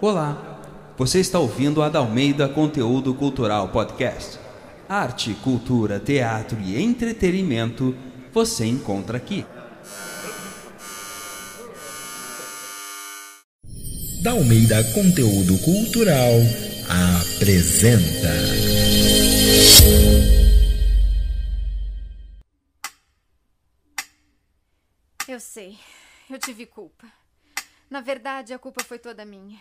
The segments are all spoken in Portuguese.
Olá, você está ouvindo a Dalmeida Conteúdo Cultural Podcast. Arte, cultura, teatro e entretenimento você encontra aqui. Dalmeida Conteúdo Cultural apresenta. Eu sei, eu tive culpa. Na verdade, a culpa foi toda minha.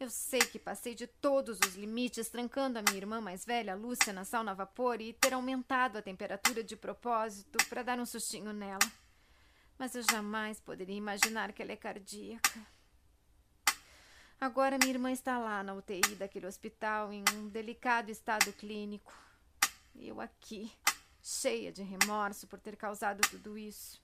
Eu sei que passei de todos os limites, trancando a minha irmã mais velha, Lúcia, na sauna a vapor e ter aumentado a temperatura de propósito para dar um sustinho nela. Mas eu jamais poderia imaginar que ela é cardíaca. Agora minha irmã está lá na UTI daquele hospital em um delicado estado clínico. Eu aqui, cheia de remorso por ter causado tudo isso.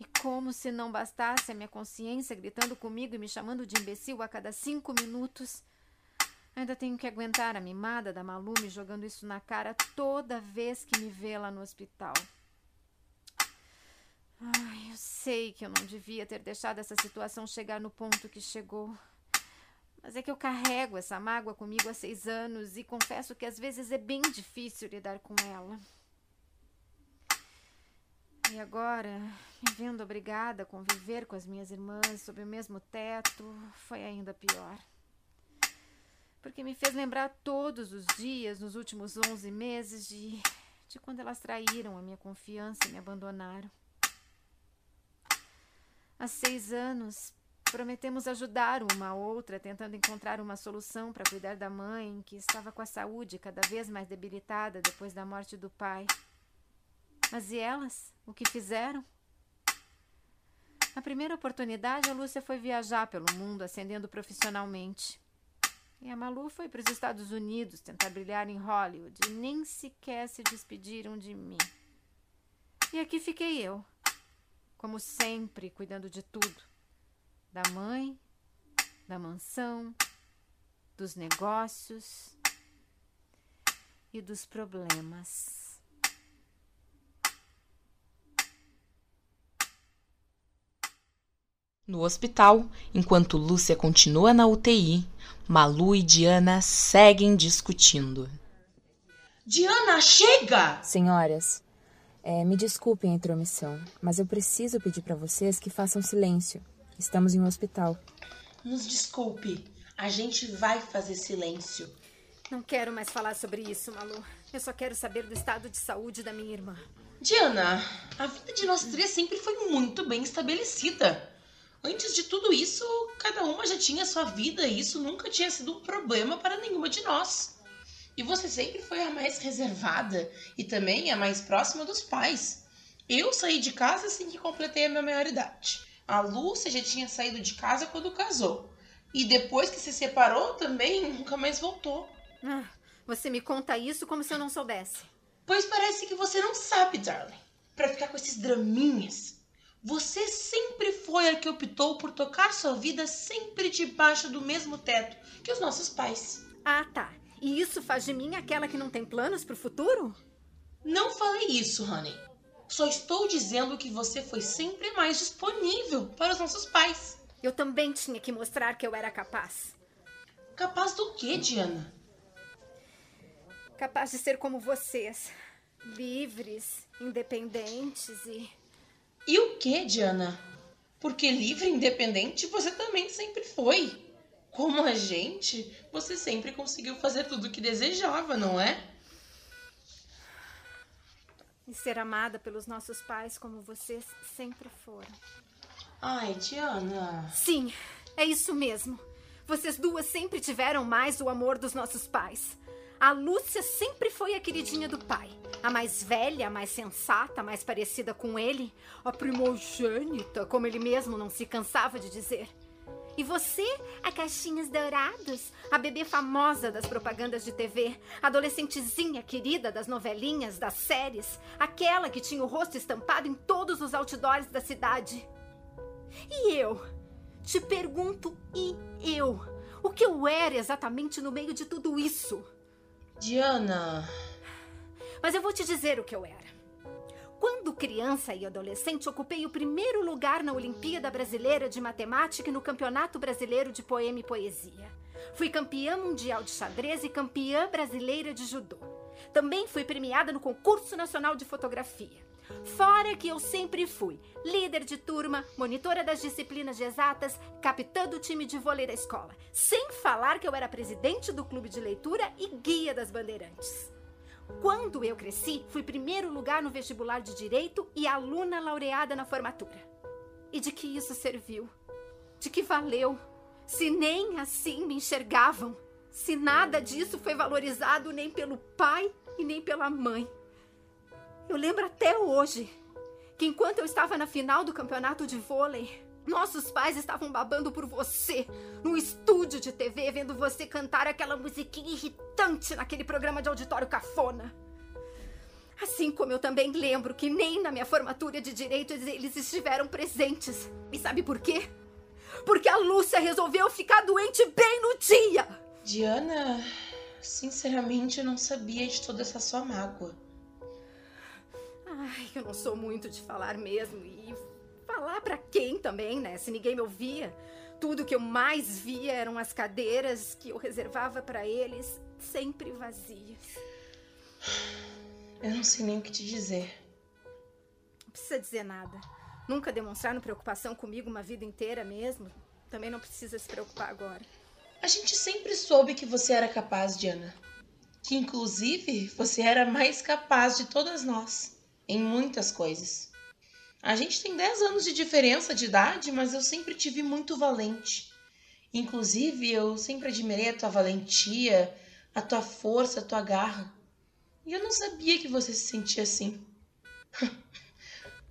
E como se não bastasse a minha consciência gritando comigo e me chamando de imbecil a cada cinco minutos, ainda tenho que aguentar a mimada da Malu me jogando isso na cara toda vez que me vê lá no hospital. Ai, eu sei que eu não devia ter deixado essa situação chegar no ponto que chegou. Mas é que eu carrego essa mágoa comigo há seis anos e confesso que às vezes é bem difícil lidar com ela. E agora, me vendo obrigada a conviver com as minhas irmãs sob o mesmo teto, foi ainda pior. Porque me fez lembrar todos os dias, nos últimos onze meses, de, de quando elas traíram a minha confiança e me abandonaram. Há seis anos, prometemos ajudar uma a outra, tentando encontrar uma solução para cuidar da mãe, que estava com a saúde cada vez mais debilitada depois da morte do pai. Mas e elas? O que fizeram? Na primeira oportunidade, a Lúcia foi viajar pelo mundo, ascendendo profissionalmente. E a Malu foi para os Estados Unidos tentar brilhar em Hollywood e nem sequer se despediram de mim. E aqui fiquei eu, como sempre, cuidando de tudo: da mãe, da mansão, dos negócios e dos problemas. No hospital, enquanto Lúcia continua na UTI, Malu e Diana seguem discutindo. Diana, chega! Senhoras, é, me desculpem a intromissão, mas eu preciso pedir para vocês que façam silêncio. Estamos em um hospital. Nos desculpe, a gente vai fazer silêncio. Não quero mais falar sobre isso, Malu. Eu só quero saber do estado de saúde da minha irmã. Diana, a vida de nós três sempre foi muito bem estabelecida. Antes de tudo isso, cada uma já tinha sua vida e isso nunca tinha sido um problema para nenhuma de nós. E você sempre foi a mais reservada e também a mais próxima dos pais. Eu saí de casa assim que completei a minha maioridade. A Lúcia já tinha saído de casa quando casou. E depois que se separou também nunca mais voltou. Ah, você me conta isso como se eu não soubesse. Pois parece que você não sabe, darling. Para ficar com esses draminhas. Você sempre foi a que optou por tocar sua vida sempre debaixo do mesmo teto que os nossos pais. Ah, tá. E isso faz de mim aquela que não tem planos para o futuro? Não falei isso, Honey. Só estou dizendo que você foi sempre mais disponível para os nossos pais. Eu também tinha que mostrar que eu era capaz. Capaz do quê, Diana? Capaz de ser como vocês. Livres, independentes e e o que, Diana? Porque livre e independente você também sempre foi. Como a gente, você sempre conseguiu fazer tudo o que desejava, não é? E ser amada pelos nossos pais como vocês sempre foram. Ai, Diana. Sim, é isso mesmo. Vocês duas sempre tiveram mais o amor dos nossos pais. A Lúcia sempre foi a queridinha do pai. A mais velha, a mais sensata, a mais parecida com ele. A primogênita, como ele mesmo não se cansava de dizer. E você, a caixinhas dourados, a bebê famosa das propagandas de TV, a adolescentezinha querida das novelinhas, das séries, aquela que tinha o rosto estampado em todos os outdoors da cidade. E eu? Te pergunto, e eu? O que eu era exatamente no meio de tudo isso? Diana. Mas eu vou te dizer o que eu era. Quando criança e adolescente, ocupei o primeiro lugar na Olimpíada Brasileira de Matemática e no Campeonato Brasileiro de Poema e Poesia. Fui campeã mundial de xadrez e campeã brasileira de judô. Também fui premiada no Concurso Nacional de Fotografia. Fora que eu sempre fui líder de turma, monitora das disciplinas de exatas, capitã do time de vôlei da escola. Sem falar que eu era presidente do clube de leitura e guia das bandeirantes. Quando eu cresci, fui primeiro lugar no vestibular de direito e aluna laureada na formatura. E de que isso serviu? De que valeu? Se nem assim me enxergavam, se nada disso foi valorizado nem pelo pai e nem pela mãe. Eu lembro até hoje que enquanto eu estava na final do campeonato de vôlei, nossos pais estavam babando por você no estúdio de TV, vendo você cantar aquela musiquinha irritante naquele programa de auditório cafona. Assim como eu também lembro que nem na minha formatura de direito eles estiveram presentes. E sabe por quê? Porque a Lúcia resolveu ficar doente bem no dia. Diana, sinceramente eu não sabia de toda essa sua mágoa. Ai, eu não sou muito de falar mesmo. E falar para quem também, né? Se ninguém me ouvia. Tudo que eu mais via eram as cadeiras que eu reservava para eles, sempre vazias. Eu não sei nem o que te dizer. Não precisa dizer nada. Nunca demonstraram preocupação comigo uma vida inteira mesmo. Também não precisa se preocupar agora. A gente sempre soube que você era capaz, Diana. Que inclusive você era mais capaz de todas nós em muitas coisas. A gente tem 10 anos de diferença de idade, mas eu sempre te vi muito valente. Inclusive, eu sempre admirei a tua valentia, a tua força, a tua garra. E eu não sabia que você se sentia assim.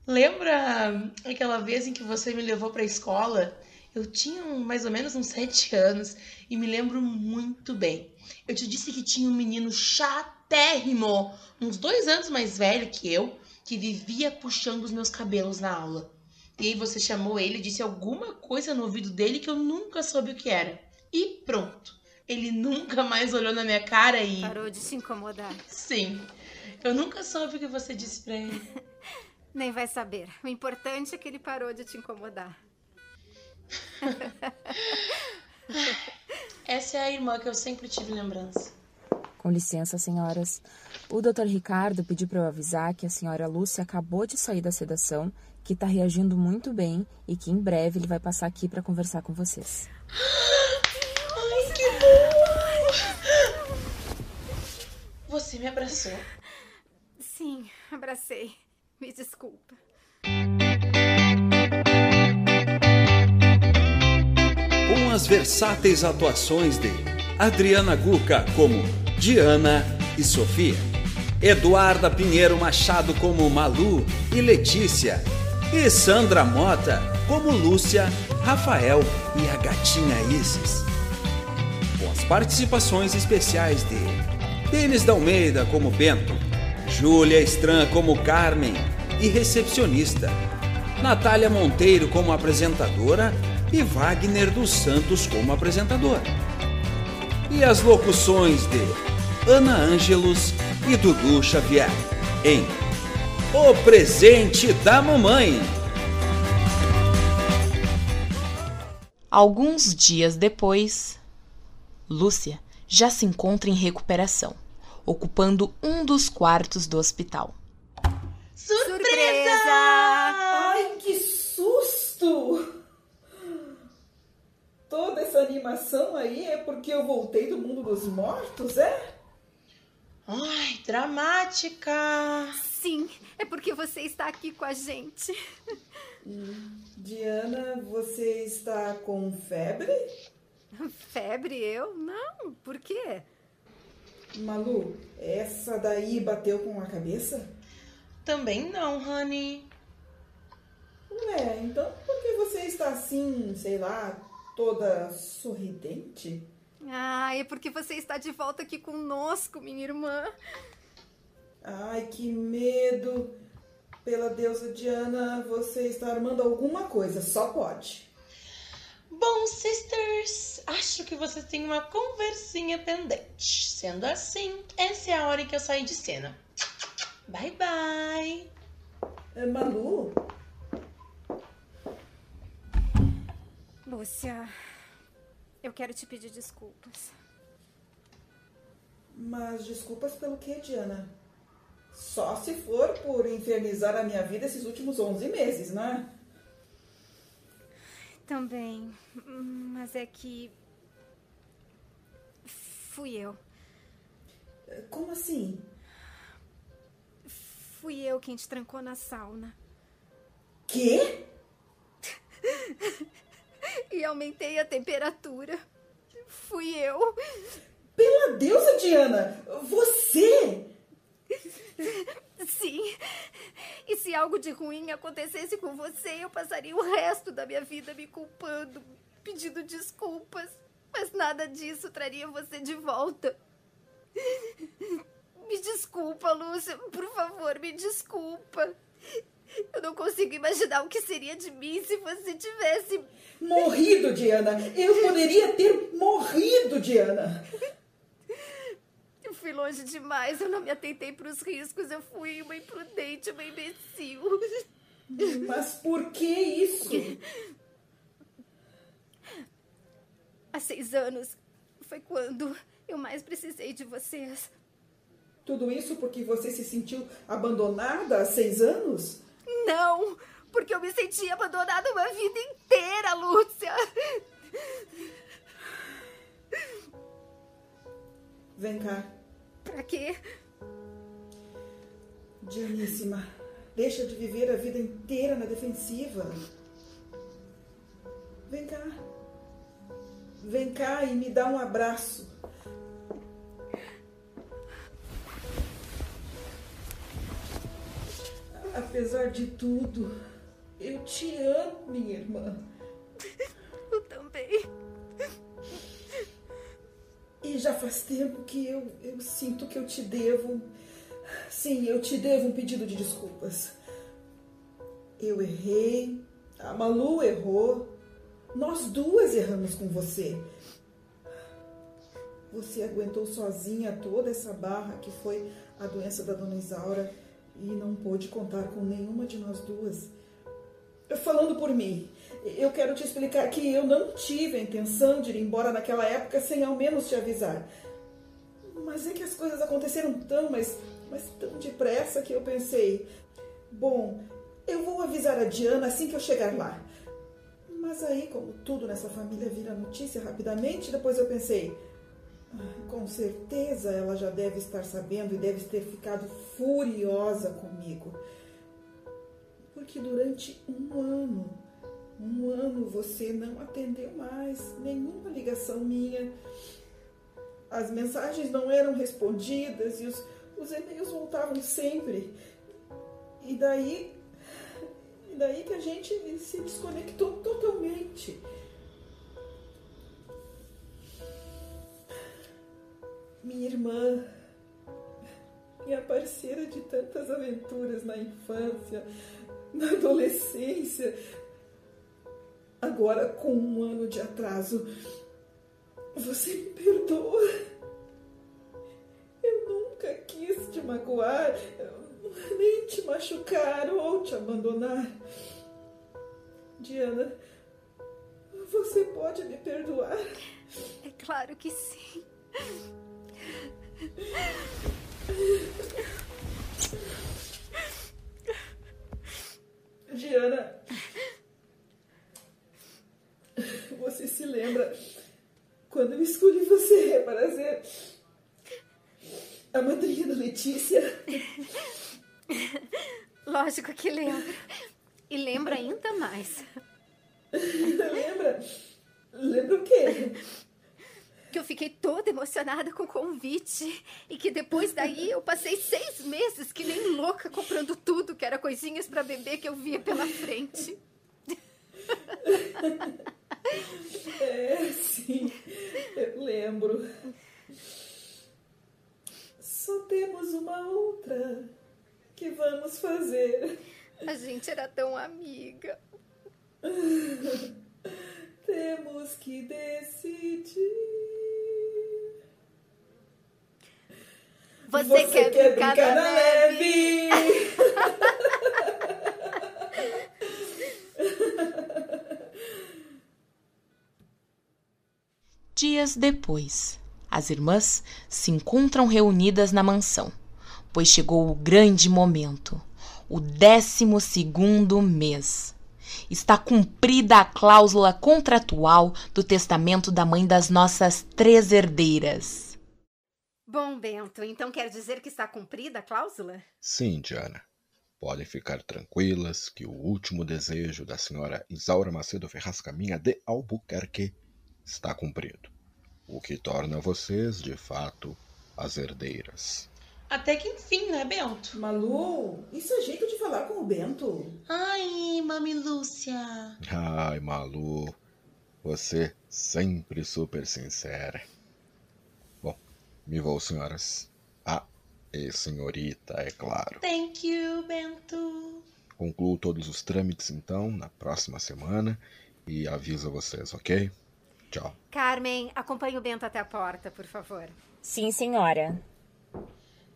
Lembra aquela vez em que você me levou para a escola? Eu tinha mais ou menos uns sete anos e me lembro muito bem. Eu te disse que tinha um menino chatérrimo, uns dois anos mais velho que eu, que vivia puxando os meus cabelos na aula. E aí você chamou ele e disse alguma coisa no ouvido dele que eu nunca soube o que era. E pronto. Ele nunca mais olhou na minha cara e. Parou de se incomodar. Sim. Eu nunca soube o que você disse pra ele. Nem vai saber. O importante é que ele parou de te incomodar. Essa é a irmã que eu sempre tive lembrança. Com licença, senhoras. O Dr. Ricardo pediu para eu avisar que a senhora Lúcia acabou de sair da sedação, que está reagindo muito bem e que em breve ele vai passar aqui para conversar com vocês. Ai, que bom! Você me abraçou? Sim, abracei. Me desculpa. Com as versáteis atuações de Adriana Guca como Diana e Sofia, Eduarda Pinheiro Machado como Malu e Letícia, e Sandra Mota como Lúcia, Rafael e a gatinha Isis. Com as participações especiais de Denis da Almeida como Bento, Júlia Estran como Carmen e recepcionista, Natália Monteiro como apresentadora e Wagner dos Santos como apresentador. E as locuções de Ana Ângelos e Dudu Xavier em O Presente da Mamãe. Alguns dias depois, Lúcia já se encontra em recuperação, ocupando um dos quartos do hospital. Surpresa! Ai, que susto! Toda essa animação aí é porque eu voltei do mundo dos mortos, é? Ai, dramática! Sim, é porque você está aqui com a gente. Diana, você está com febre? Febre, eu? Não, por quê? Malu, essa daí bateu com a cabeça? Também não, Honey. Ué, então por que você está assim, sei lá, toda sorridente? Ah, é porque você está de volta aqui conosco, minha irmã. Ai, que medo! Pela deusa Diana, você está armando alguma coisa, só pode. Bom, sisters, acho que vocês têm uma conversinha pendente. Sendo assim, essa é a hora em que eu saio de cena. Bye, bye. É, Malu? Lúcia, eu quero te pedir desculpas. Mas desculpas pelo que, Diana? Só se for por infernizar a minha vida esses últimos 11 meses, né? Também. Mas é que. Fui eu. Como assim? Fui eu quem te trancou na sauna. Quê? e aumentei a temperatura. Fui eu. Pela deusa, Diana! Você! Sim. E se algo de ruim acontecesse com você, eu passaria o resto da minha vida me culpando, pedindo desculpas. Mas nada disso traria você de volta. Me desculpa, Lúcia. Por favor, me desculpa. Eu não consigo imaginar o que seria de mim se você tivesse. Morrido, Diana! Eu poderia ter morrido, Diana! Eu fui longe demais, eu não me atentei para os riscos, eu fui uma imprudente, uma imbecil. Mas por que isso? Há seis anos foi quando eu mais precisei de vocês. Tudo isso porque você se sentiu abandonada há seis anos? Não, porque eu me senti abandonada uma vida inteira, Lúcia. Vem cá. Pra quê? Dianíssima, deixa de viver a vida inteira na defensiva. Vem cá. Vem cá e me dá um abraço. Apesar de tudo, eu te amo, minha irmã. Eu também. E já faz tempo que eu, eu sinto que eu te devo. Sim, eu te devo um pedido de desculpas. Eu errei, a Malu errou, nós duas erramos com você. Você aguentou sozinha toda essa barra que foi a doença da dona Isaura e não pôde contar com nenhuma de nós duas. Falando por mim, eu quero te explicar que eu não tive a intenção de ir embora naquela época sem ao menos te avisar. Mas é que as coisas aconteceram tão, mas, mas tão depressa que eu pensei: bom, eu vou avisar a Diana assim que eu chegar lá. Mas aí, como tudo nessa família vira notícia rapidamente, depois eu pensei: com certeza ela já deve estar sabendo e deve ter ficado furiosa comigo. Porque durante um ano, um ano você não atendeu mais nenhuma ligação minha. As mensagens não eram respondidas e os, os e-mails voltavam sempre. E daí, e daí que a gente se desconectou totalmente. Minha irmã, minha parceira de tantas aventuras na infância, na adolescência, agora com um ano de atraso. Você me perdoa? Eu nunca quis te magoar, nem te machucar ou te abandonar. Diana, você pode me perdoar? É claro que sim. Diana, você se lembra quando eu escolhi você para ser a madrinha da Letícia? Lógico que lembro. E lembra ainda mais. Lembra? Lembra o quê? Que eu fiquei toda emocionada com o convite e que depois daí eu passei seis meses que nem louca comprando tudo que era coisinhas para beber que eu via pela frente. É, sim, eu lembro. Só temos uma outra que vamos fazer. A gente era tão amiga. Temos que decidir. Você, Você quer, quer brincar, brincar na neve? Dias depois, as irmãs se encontram reunidas na mansão, pois chegou o grande momento, o décimo segundo mês. Está cumprida a cláusula contratual do testamento da mãe das nossas três herdeiras. Bom, Bento, então quer dizer que está cumprida a cláusula? Sim, Diana. Podem ficar tranquilas que o último desejo da senhora Isaura Macedo Ferraz Caminha de Albuquerque está cumprido, o que torna vocês, de fato, as herdeiras. Até que enfim, né, Bento? Malu, isso é jeito de falar com o Bento. Ai, mami Lúcia. Ai, Malu, você sempre super sincera. Bom, me vou, senhoras. Ah, e senhorita, é claro. Thank you, Bento. Concluo todos os trâmites então na próxima semana e aviso a vocês, ok? Tchau. Carmen, acompanhe o Bento até a porta, por favor. Sim, senhora.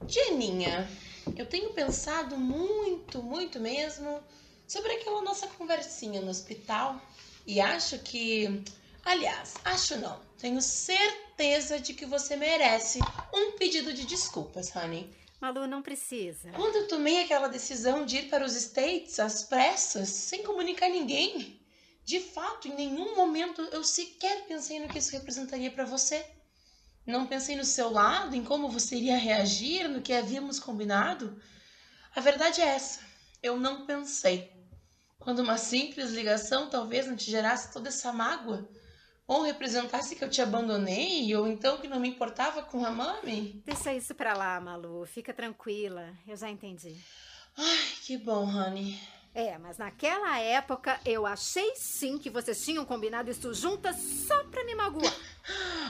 Jeninha, eu tenho pensado muito, muito mesmo sobre aquela nossa conversinha no hospital e acho que. Aliás, acho não. Tenho certeza de que você merece um pedido de desculpas, honey. Malu, não precisa. Quando eu tomei aquela decisão de ir para os States às pressas, sem comunicar ninguém, de fato, em nenhum momento eu sequer pensei no que isso representaria para você. Não pensei no seu lado, em como você iria reagir, no que havíamos combinado. A verdade é essa. Eu não pensei. Quando uma simples ligação talvez não te gerasse toda essa mágoa, ou representasse que eu te abandonei, ou então que não me importava com a mami. Deixa isso pra lá, Malu. Fica tranquila. Eu já entendi. Ai, que bom, honey. É, mas naquela época eu achei sim que vocês tinham combinado isso juntas só pra me magoar.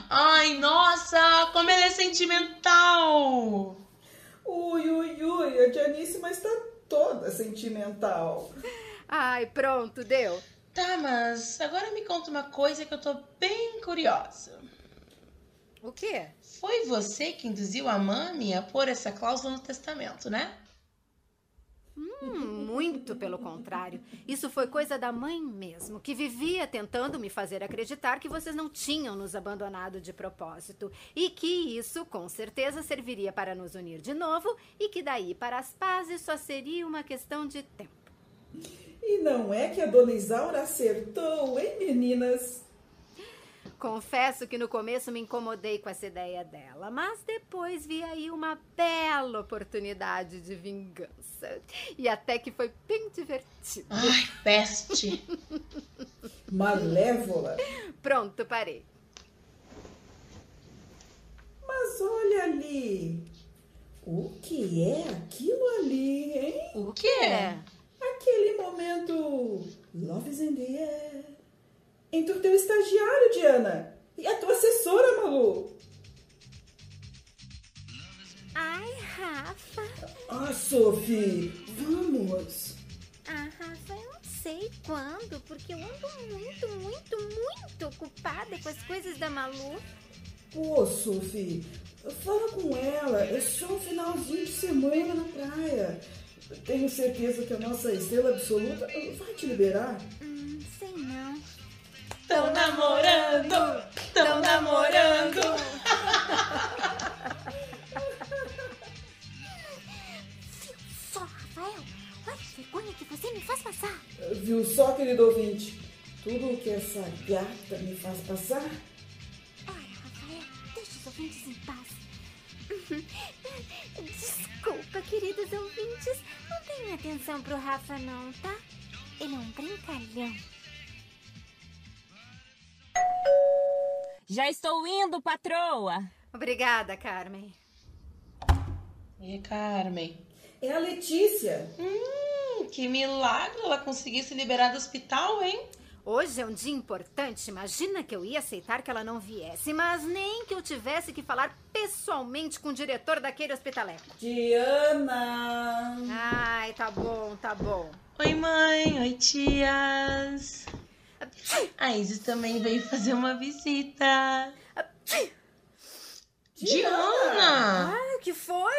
Ai, nossa, como ela é sentimental! Ui, ui, ui, a Dianíssima está toda sentimental. Ai, pronto, deu. Tá, mas agora me conta uma coisa que eu tô bem curiosa. O quê? Foi você que induziu a mami a pôr essa cláusula no testamento, né? Muito pelo contrário. Isso foi coisa da mãe mesmo, que vivia tentando me fazer acreditar que vocês não tinham nos abandonado de propósito e que isso com certeza serviria para nos unir de novo e que daí para as pazes só seria uma questão de tempo. E não é que a dona Isaura acertou, hein, meninas? Confesso que no começo me incomodei com essa ideia dela, mas depois vi aí uma bela oportunidade de vingança. E até que foi bem divertido. Ai, peste! Malévola. Pronto, parei. Mas olha ali. O que é aquilo ali, hein? O quê? Aquele momento. Love is in the air. Entre o teu estagiário, Diana, e a tua assessora, Malu. Ai, Rafa. Ah, Sophie, vamos. Ah, Rafa, eu não sei quando, porque eu ando muito, muito, muito ocupada com as coisas da Malu. Pô, Sophie, fala com ela. É só um finalzinho de semana na praia. Tenho certeza que a nossa estrela absoluta vai te liberar. Hum, sei não. Tão namorando! Tão namorando! Só, Rafael, olha a vergonha que você me faz passar. Viu só, querido ouvinte? Tudo o que essa gata me faz passar? Olha, Rafael, deixa os ouvintes em paz. Desculpa, queridos ouvintes. Não tenham atenção pro Rafa, não, tá? Ele é um brincalhão. Já estou indo, patroa. Obrigada, Carmen. E Carmen? É a Letícia. Hum, que milagre ela conseguir se liberar do hospital, hein? Hoje é um dia importante. Imagina que eu ia aceitar que ela não viesse, mas nem que eu tivesse que falar pessoalmente com o diretor daquele hospitaleco. Diana. Ai, tá bom, tá bom. Oi, mãe. Oi, tias. A Isis também veio fazer uma visita. Diana! Ai, o que foi,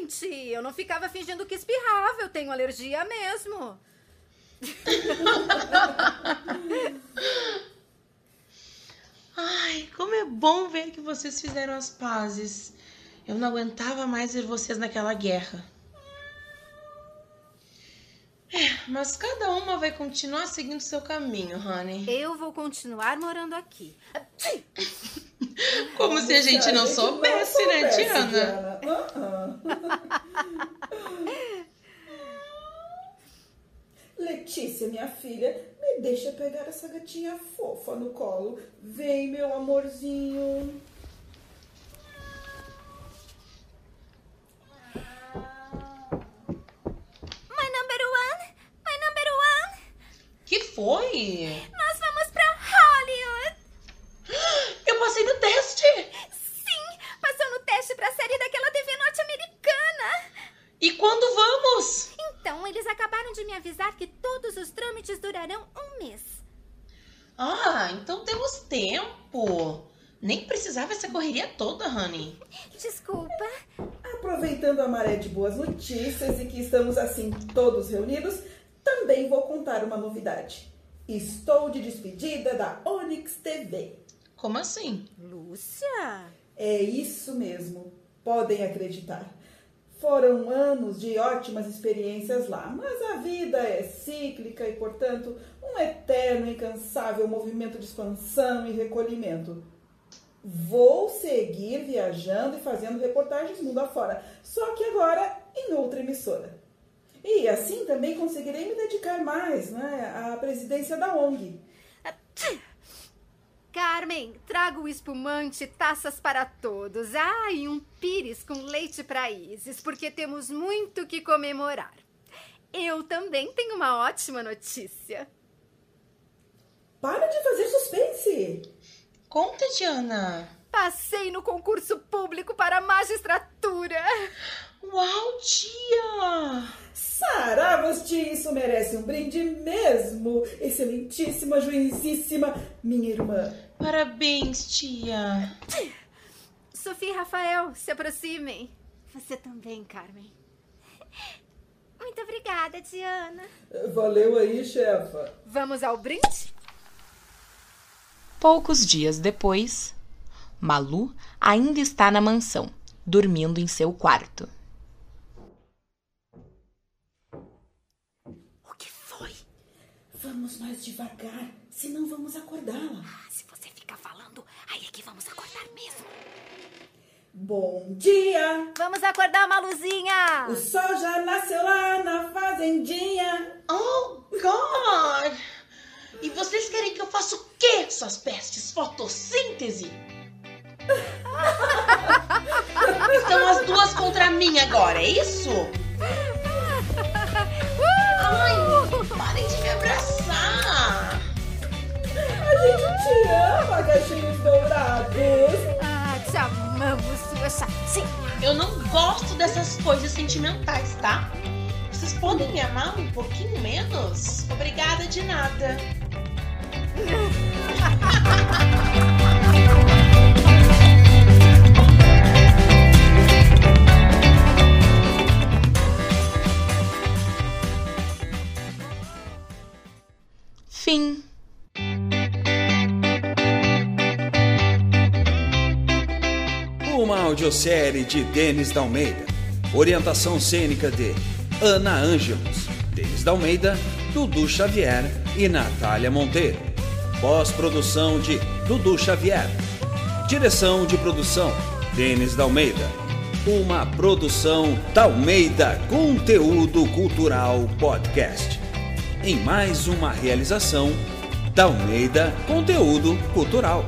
gente? Eu não ficava fingindo que espirrava. Eu tenho alergia mesmo. Ai, como é bom ver que vocês fizeram as pazes. Eu não aguentava mais ver vocês naquela guerra. É, mas cada uma vai continuar seguindo seu caminho, Honey. Eu vou continuar morando aqui. Como se a gente não soubesse, né? Diana. Letícia, minha filha, me deixa pegar essa gatinha fofa no colo. Vem, meu amorzinho. Foi? Nós vamos pra Hollywood. Eu passei no teste! Sim, passou no teste pra série daquela TV norte-americana. E quando vamos? Então, eles acabaram de me avisar que todos os trâmites durarão um mês. Ah, então temos tempo. Nem precisava essa correria toda, Honey. Desculpa. Aproveitando a maré de boas notícias e que estamos assim todos reunidos, também vou contar uma novidade. Estou de despedida da Onyx TV. Como assim? Lúcia? É isso mesmo, podem acreditar. Foram anos de ótimas experiências lá, mas a vida é cíclica e, portanto, um eterno e incansável movimento de expansão e recolhimento. Vou seguir viajando e fazendo reportagens mundo afora, só que agora em outra emissora. E assim também conseguirei me dedicar mais né, à presidência da ONG. Carmen, trago o espumante taças para todos. Ah, e um pires com leite para Isis, porque temos muito que comemorar. Eu também tenho uma ótima notícia. Para de fazer suspense! Conta, Diana. Passei no concurso público para a magistratura. Uau, tia! Saravas, tia, isso merece um brinde mesmo! Excelentíssima, juizíssima, minha irmã. Parabéns, tia. Sofia e Rafael, se aproximem. Você também, Carmen. Muito obrigada, Diana. Valeu aí, chefa. Vamos ao brinde? Poucos dias depois, Malu ainda está na mansão, dormindo em seu quarto. O que foi? Vamos mais devagar, senão vamos acordá-la. Ah, se você ficar falando, aí é que vamos acordar mesmo. Bom dia! Vamos acordar Maluzinha! O sol já nasceu lá na fazendinha. Oh, God! E vocês querem que eu faça o quê, suas pestes? Fotossíntese? Estão as duas contra mim agora, é isso? Ai, parem de me sua chatinha. Eu não gosto dessas coisas sentimentais, tá? Vocês podem me amar um pouquinho menos? Obrigada de nada. audiosérie de Denis Dalmeida. Orientação cênica de Ana Ângelos, Denis Dalmeida, Dudu Xavier e Natália Monteiro. Pós-produção de Dudu Xavier. Direção de produção Denis Dalmeida. Uma produção Dalmeida Conteúdo Cultural Podcast. Em mais uma realização Dalmeida Conteúdo Cultural.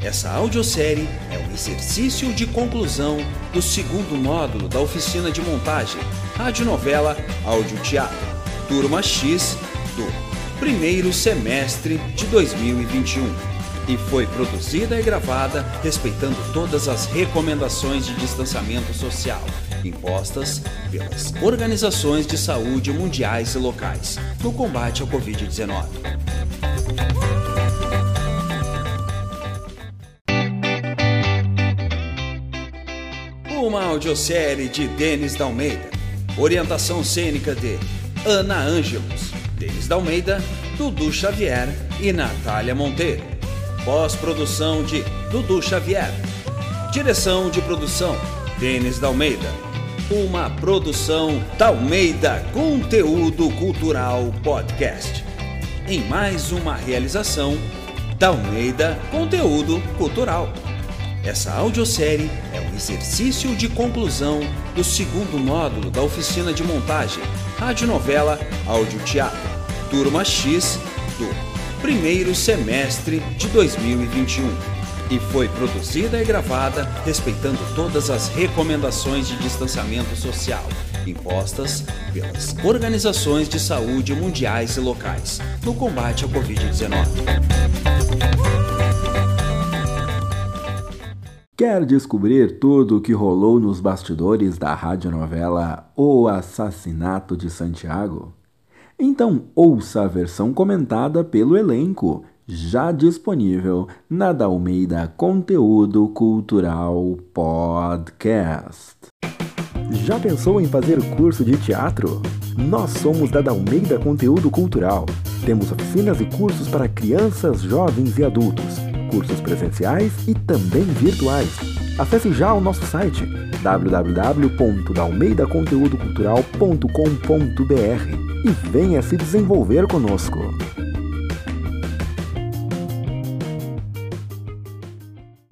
Essa audiosérie é exercício de conclusão do segundo módulo da oficina de montagem Radionovela Áudio Teatro, turma X do primeiro semestre de 2021 e foi produzida e gravada respeitando todas as recomendações de distanciamento social impostas pelas organizações de saúde mundiais e locais no combate ao Covid-19. Uma audiosérie de Denis Dalmeida. Orientação cênica de Ana Ângelos, Denis Dalmeida, Dudu Xavier e Natália Monteiro. Pós-produção de Dudu Xavier. Direção de produção Denis Dalmeida. Uma produção Dalmeida Conteúdo Cultural Podcast. Em mais uma realização Dalmeida Conteúdo Cultural. Essa audiosérie exercício de conclusão do segundo módulo da oficina de montagem Radionovela Áudio Teatro, turma X do primeiro semestre de 2021 e foi produzida e gravada respeitando todas as recomendações de distanciamento social impostas pelas organizações de saúde mundiais e locais no combate ao Covid-19. Quer descobrir tudo o que rolou nos bastidores da radionovela O Assassinato de Santiago? Então ouça a versão comentada pelo elenco, já disponível na Dalmeida Conteúdo Cultural Podcast. Já pensou em fazer curso de teatro? Nós somos da Dalmeida Conteúdo Cultural. Temos oficinas e cursos para crianças, jovens e adultos, cursos presenciais e também virtuais. Acesse já o nosso site www.dalmeidaconteudocultural.com.br e venha se desenvolver conosco.